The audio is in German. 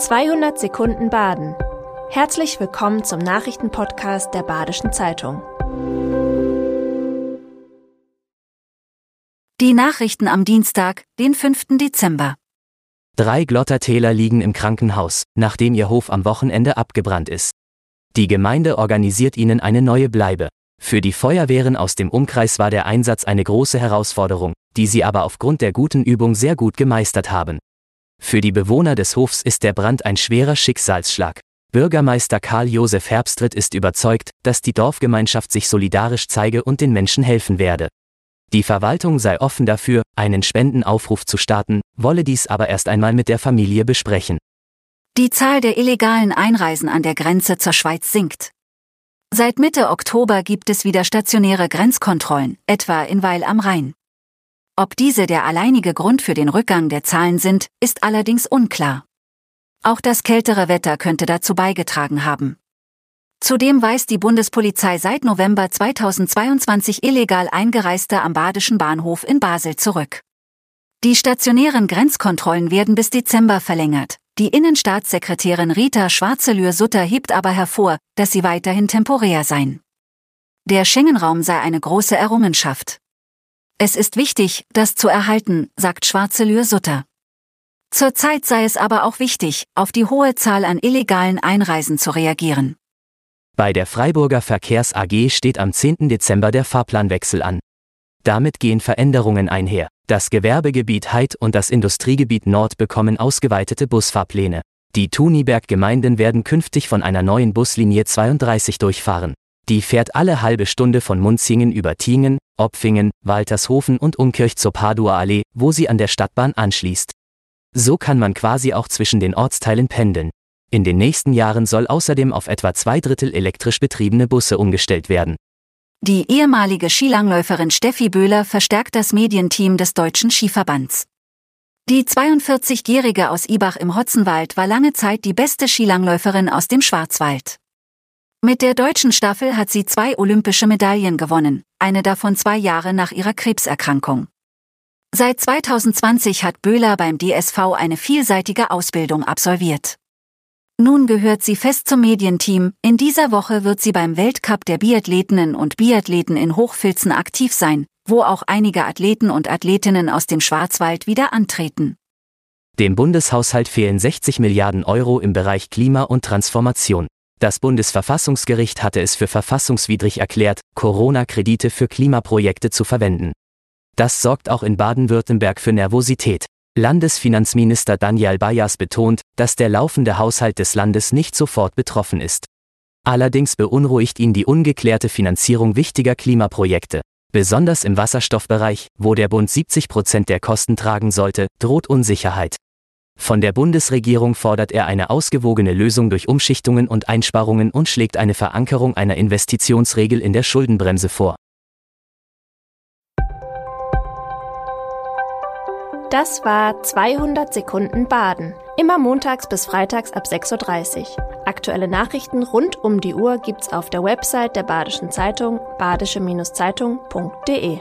200 Sekunden Baden. Herzlich willkommen zum Nachrichtenpodcast der Badischen Zeitung. Die Nachrichten am Dienstag, den 5. Dezember. Drei Glottertäler liegen im Krankenhaus, nachdem ihr Hof am Wochenende abgebrannt ist. Die Gemeinde organisiert ihnen eine neue Bleibe. Für die Feuerwehren aus dem Umkreis war der Einsatz eine große Herausforderung, die sie aber aufgrund der guten Übung sehr gut gemeistert haben. Für die Bewohner des Hofs ist der Brand ein schwerer Schicksalsschlag. Bürgermeister Karl-Josef Herbstritt ist überzeugt, dass die Dorfgemeinschaft sich solidarisch zeige und den Menschen helfen werde. Die Verwaltung sei offen dafür, einen Spendenaufruf zu starten, wolle dies aber erst einmal mit der Familie besprechen. Die Zahl der illegalen Einreisen an der Grenze zur Schweiz sinkt. Seit Mitte Oktober gibt es wieder stationäre Grenzkontrollen, etwa in Weil am Rhein. Ob diese der alleinige Grund für den Rückgang der Zahlen sind, ist allerdings unklar. Auch das kältere Wetter könnte dazu beigetragen haben. Zudem weist die Bundespolizei seit November 2022 illegal Eingereiste am Badischen Bahnhof in Basel zurück. Die stationären Grenzkontrollen werden bis Dezember verlängert. Die Innenstaatssekretärin Rita Schwarzelür-Sutter hebt aber hervor, dass sie weiterhin temporär seien. Der Schengen-Raum sei eine große Errungenschaft. Es ist wichtig, das zu erhalten, sagt Schwarzelür Sutter. Zurzeit sei es aber auch wichtig, auf die hohe Zahl an illegalen Einreisen zu reagieren. Bei der Freiburger Verkehrs AG steht am 10. Dezember der Fahrplanwechsel an. Damit gehen Veränderungen einher. Das Gewerbegebiet Heid und das Industriegebiet Nord bekommen ausgeweitete Busfahrpläne. Die Tuniberg-Gemeinden werden künftig von einer neuen Buslinie 32 durchfahren. Die fährt alle halbe Stunde von Munzingen über Tingen, Opfingen, Waltershofen und Umkirch zur Padua Allee, wo sie an der Stadtbahn anschließt. So kann man quasi auch zwischen den Ortsteilen pendeln. In den nächsten Jahren soll außerdem auf etwa zwei Drittel elektrisch betriebene Busse umgestellt werden. Die ehemalige Skilangläuferin Steffi Böhler verstärkt das Medienteam des Deutschen Skiverbands. Die 42-Jährige aus Ibach im Hotzenwald war lange Zeit die beste Skilangläuferin aus dem Schwarzwald. Mit der deutschen Staffel hat sie zwei olympische Medaillen gewonnen, eine davon zwei Jahre nach ihrer Krebserkrankung. Seit 2020 hat Böhler beim DSV eine vielseitige Ausbildung absolviert. Nun gehört sie fest zum Medienteam, in dieser Woche wird sie beim Weltcup der Biathletinnen und Biathleten in Hochfilzen aktiv sein, wo auch einige Athleten und Athletinnen aus dem Schwarzwald wieder antreten. Dem Bundeshaushalt fehlen 60 Milliarden Euro im Bereich Klima und Transformation. Das Bundesverfassungsgericht hatte es für verfassungswidrig erklärt, Corona-Kredite für Klimaprojekte zu verwenden. Das sorgt auch in Baden-Württemberg für Nervosität. Landesfinanzminister Daniel Bayas betont, dass der laufende Haushalt des Landes nicht sofort betroffen ist. Allerdings beunruhigt ihn die ungeklärte Finanzierung wichtiger Klimaprojekte. Besonders im Wasserstoffbereich, wo der Bund 70 Prozent der Kosten tragen sollte, droht Unsicherheit. Von der Bundesregierung fordert er eine ausgewogene Lösung durch Umschichtungen und Einsparungen und schlägt eine Verankerung einer Investitionsregel in der Schuldenbremse vor. Das war 200 Sekunden Baden. Immer montags bis freitags ab 6.30 Uhr. Aktuelle Nachrichten rund um die Uhr gibt's auf der Website der Badischen Zeitung badische-zeitung.de.